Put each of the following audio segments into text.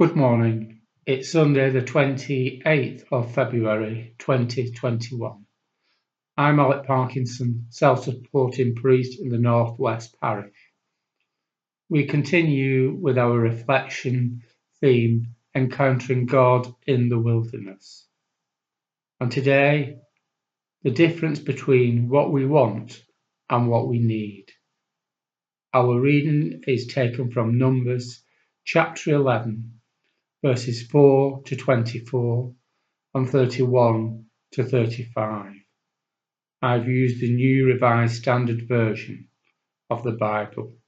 Good morning. It's Sunday, the 28th of February 2021. I'm Alec Parkinson, self supporting priest in the Northwest Parish. We continue with our reflection theme, Encountering God in the Wilderness. And today, the difference between what we want and what we need. Our reading is taken from Numbers chapter 11 verses 4 to 24 and 31 to 35. I've used the New Revised Standard Version of the Bible.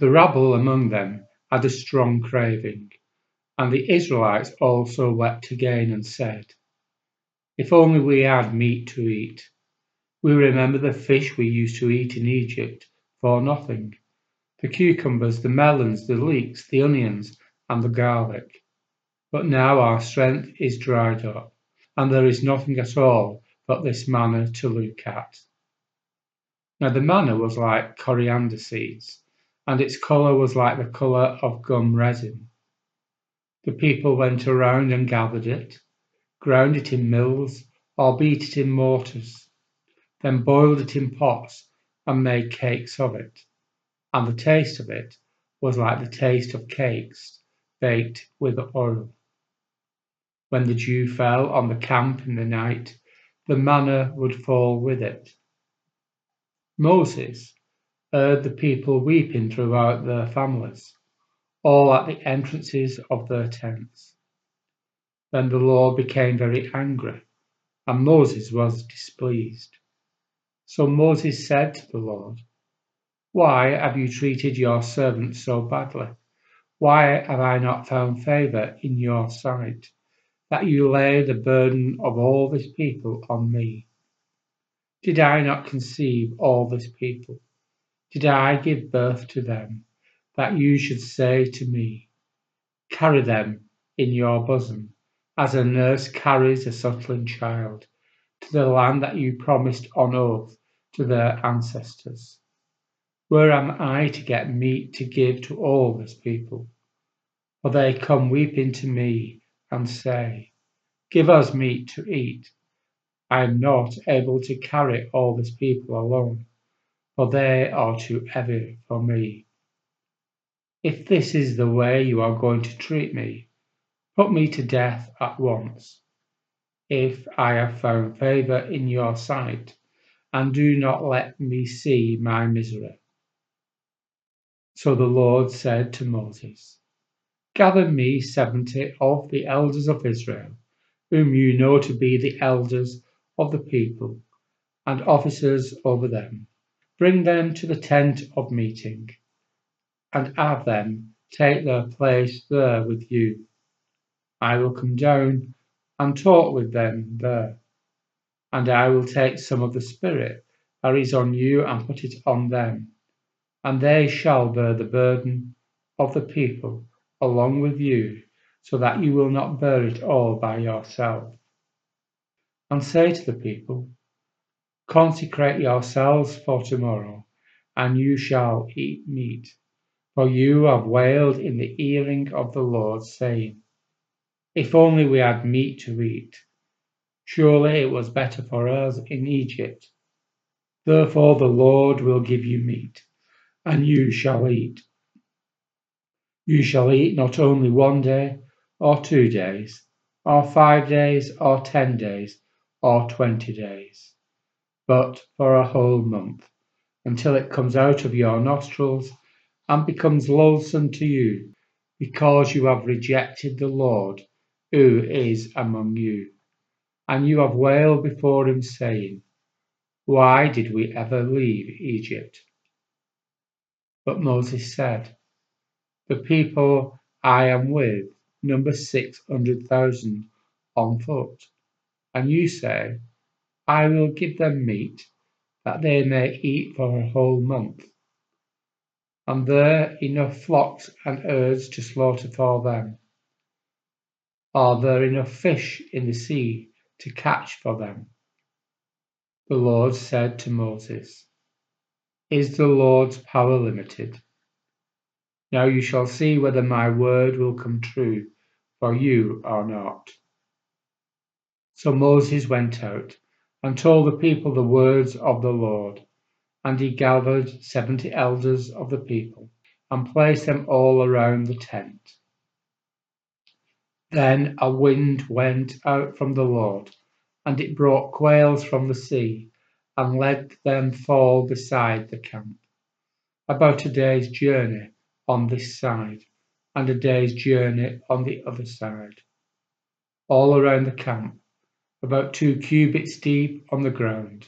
The rabble among them had a strong craving, and the Israelites also wept again and said, If only we had meat to eat. We remember the fish we used to eat in Egypt for nothing the cucumbers, the melons, the leeks, the onions, and the garlic. But now our strength is dried up, and there is nothing at all but this manna to look at. Now the manna was like coriander seeds, and its colour was like the colour of gum resin. The people went around and gathered it, ground it in mills, or beat it in mortars, then boiled it in pots and made cakes of it. And the taste of it was like the taste of cakes baked with oil. When the dew fell on the camp in the night, the manna would fall with it. Moses heard the people weeping throughout their families, all at the entrances of their tents. Then the Lord became very angry, and Moses was displeased. So Moses said to the Lord, Why have you treated your servant so badly? Why have I not found favour in your sight, that you lay the burden of all this people on me? Did I not conceive all this people? Did I give birth to them, that you should say to me, Carry them in your bosom, as a nurse carries a suckling child, to the land that you promised on oath to their ancestors? Where am I to get meat to give to all this people? For they come weeping to me and say, Give us meat to eat. I am not able to carry all this people alone, for they are too heavy for me. If this is the way you are going to treat me, put me to death at once. If I have found favour in your sight, and do not let me see my misery. So the Lord said to Moses, Gather me seventy of the elders of Israel, whom you know to be the elders of the people, and officers over them. Bring them to the tent of meeting, and have them take their place there with you. I will come down and talk with them there, and I will take some of the Spirit that is on you and put it on them, and they shall bear the burden of the people along with you, so that you will not bear it all by yourself. And say to the people, Consecrate yourselves for tomorrow, and you shall eat meat. For you have wailed in the hearing of the Lord, saying, If only we had meat to eat. Surely it was better for us in Egypt. Therefore the Lord will give you meat, and you shall eat. You shall eat not only one day, or two days, or five days, or ten days, or twenty days, but for a whole month, until it comes out of your nostrils and becomes loathsome to you, because you have rejected the Lord who is among you. And you have wailed before him, saying, Why did we ever leave Egypt? But Moses said, the people I am with number 600,000 on foot. And you say, I will give them meat that they may eat for a whole month. And there enough flocks and herds to slaughter for them? Are there enough fish in the sea to catch for them? The Lord said to Moses, Is the Lord's power limited? Now you shall see whether my word will come true for you or not. So Moses went out and told the people the words of the Lord. And he gathered seventy elders of the people and placed them all around the tent. Then a wind went out from the Lord, and it brought quails from the sea and let them fall beside the camp, about a day's journey on this side and a day's journey on the other side, all around the camp, about two cubits deep on the ground.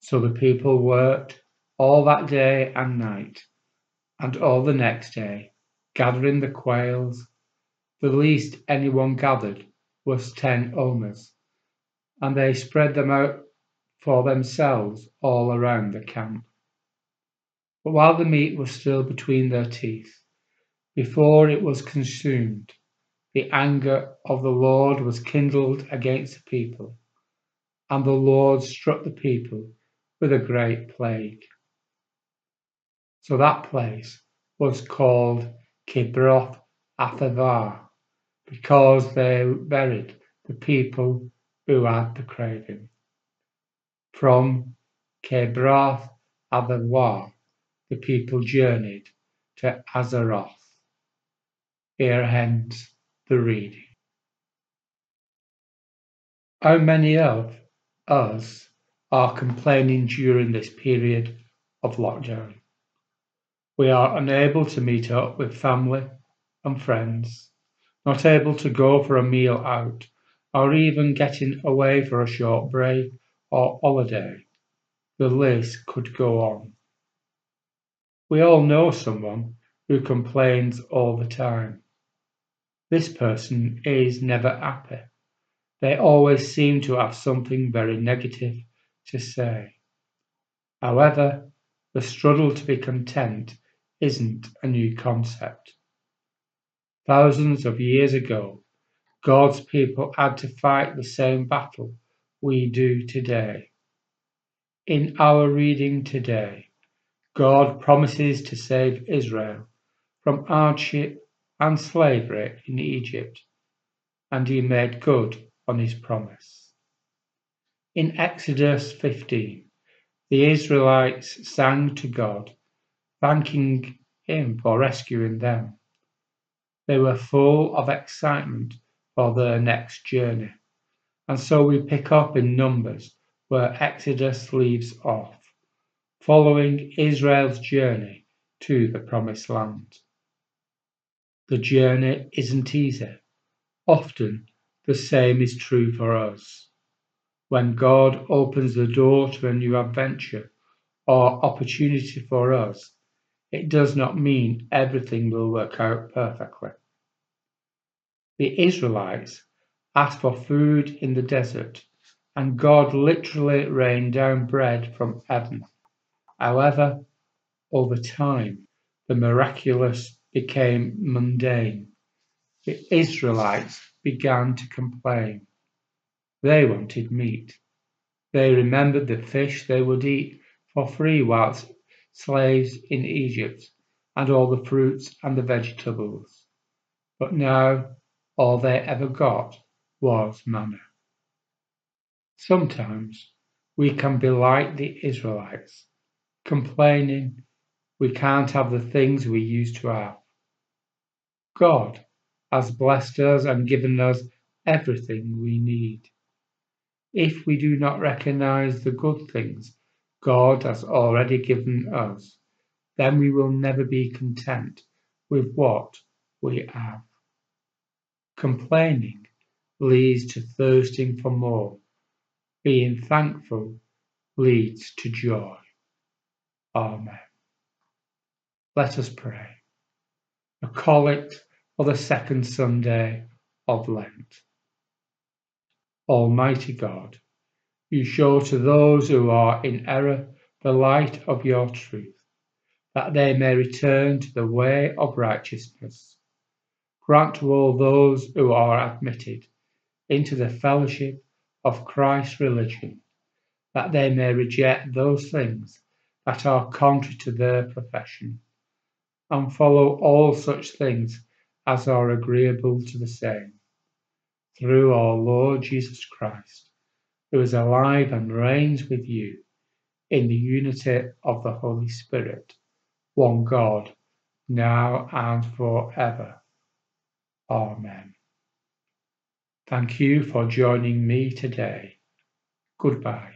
So the people worked all that day and night, and all the next day, gathering the quails. The least anyone gathered was ten omers, and they spread them out for themselves all around the camp. But while the meat was still between their teeth, before it was consumed, the anger of the Lord was kindled against the people, and the Lord struck the people with a great plague. So that place was called Kibroth Athavar, because they buried the people who had the craving. From Kibroth Athavar, the people journeyed to Hazeroth. Here ends the reading. How many of us are complaining during this period of lockdown? We are unable to meet up with family and friends, not able to go for a meal out, or even getting away for a short break or holiday. The list could go on. We all know someone who complains all the time. This person is never happy. They always seem to have something very negative to say. However, the struggle to be content isn't a new concept. Thousands of years ago, God's people had to fight the same battle we do today. In our reading today, God promises to save Israel from hardship and slavery in Egypt, and he made good on his promise. In Exodus 15, the Israelites sang to God thanking him for rescuing them. They were full of excitement for their next journey. And so we pick up in Numbers where Exodus leaves off, following Israel's journey to the Promised Land. The journey isn't easy. Often the same is true for us. When God opens the door to a new adventure or opportunity for us, it does not mean everything will work out perfectly. The Israelites asked for food in the desert, and God literally rained down bread from heaven. However, over time, the miraculous became mundane. The Israelites began to complain. They wanted meat. They remembered the fish they would eat for free whilst slaves in Egypt, and all the fruits and the vegetables. But now all they ever got was manna. Sometimes we can be like the Israelites, complaining we can't have the things we used to have. God has blessed us and given us everything we need. If we do not recognize the good things God has already given us, then we will never be content with what we have. Complaining leads to thirsting for more. Being thankful leads to joy. Amen. Let us pray. A collect for the second Sunday of Lent. Almighty God, you show to those who are in error the light of your truth, that they may return to the way of righteousness. Grant to all those who are admitted into the fellowship of Christ's religion, that they may reject those things that are contrary to their profession, and follow all such things as are agreeable to the same. Through our Lord Jesus Christ, who is alive and reigns with you in the unity of the Holy Spirit, one God, now and forever. Amen. Thank you for joining me today. Goodbye.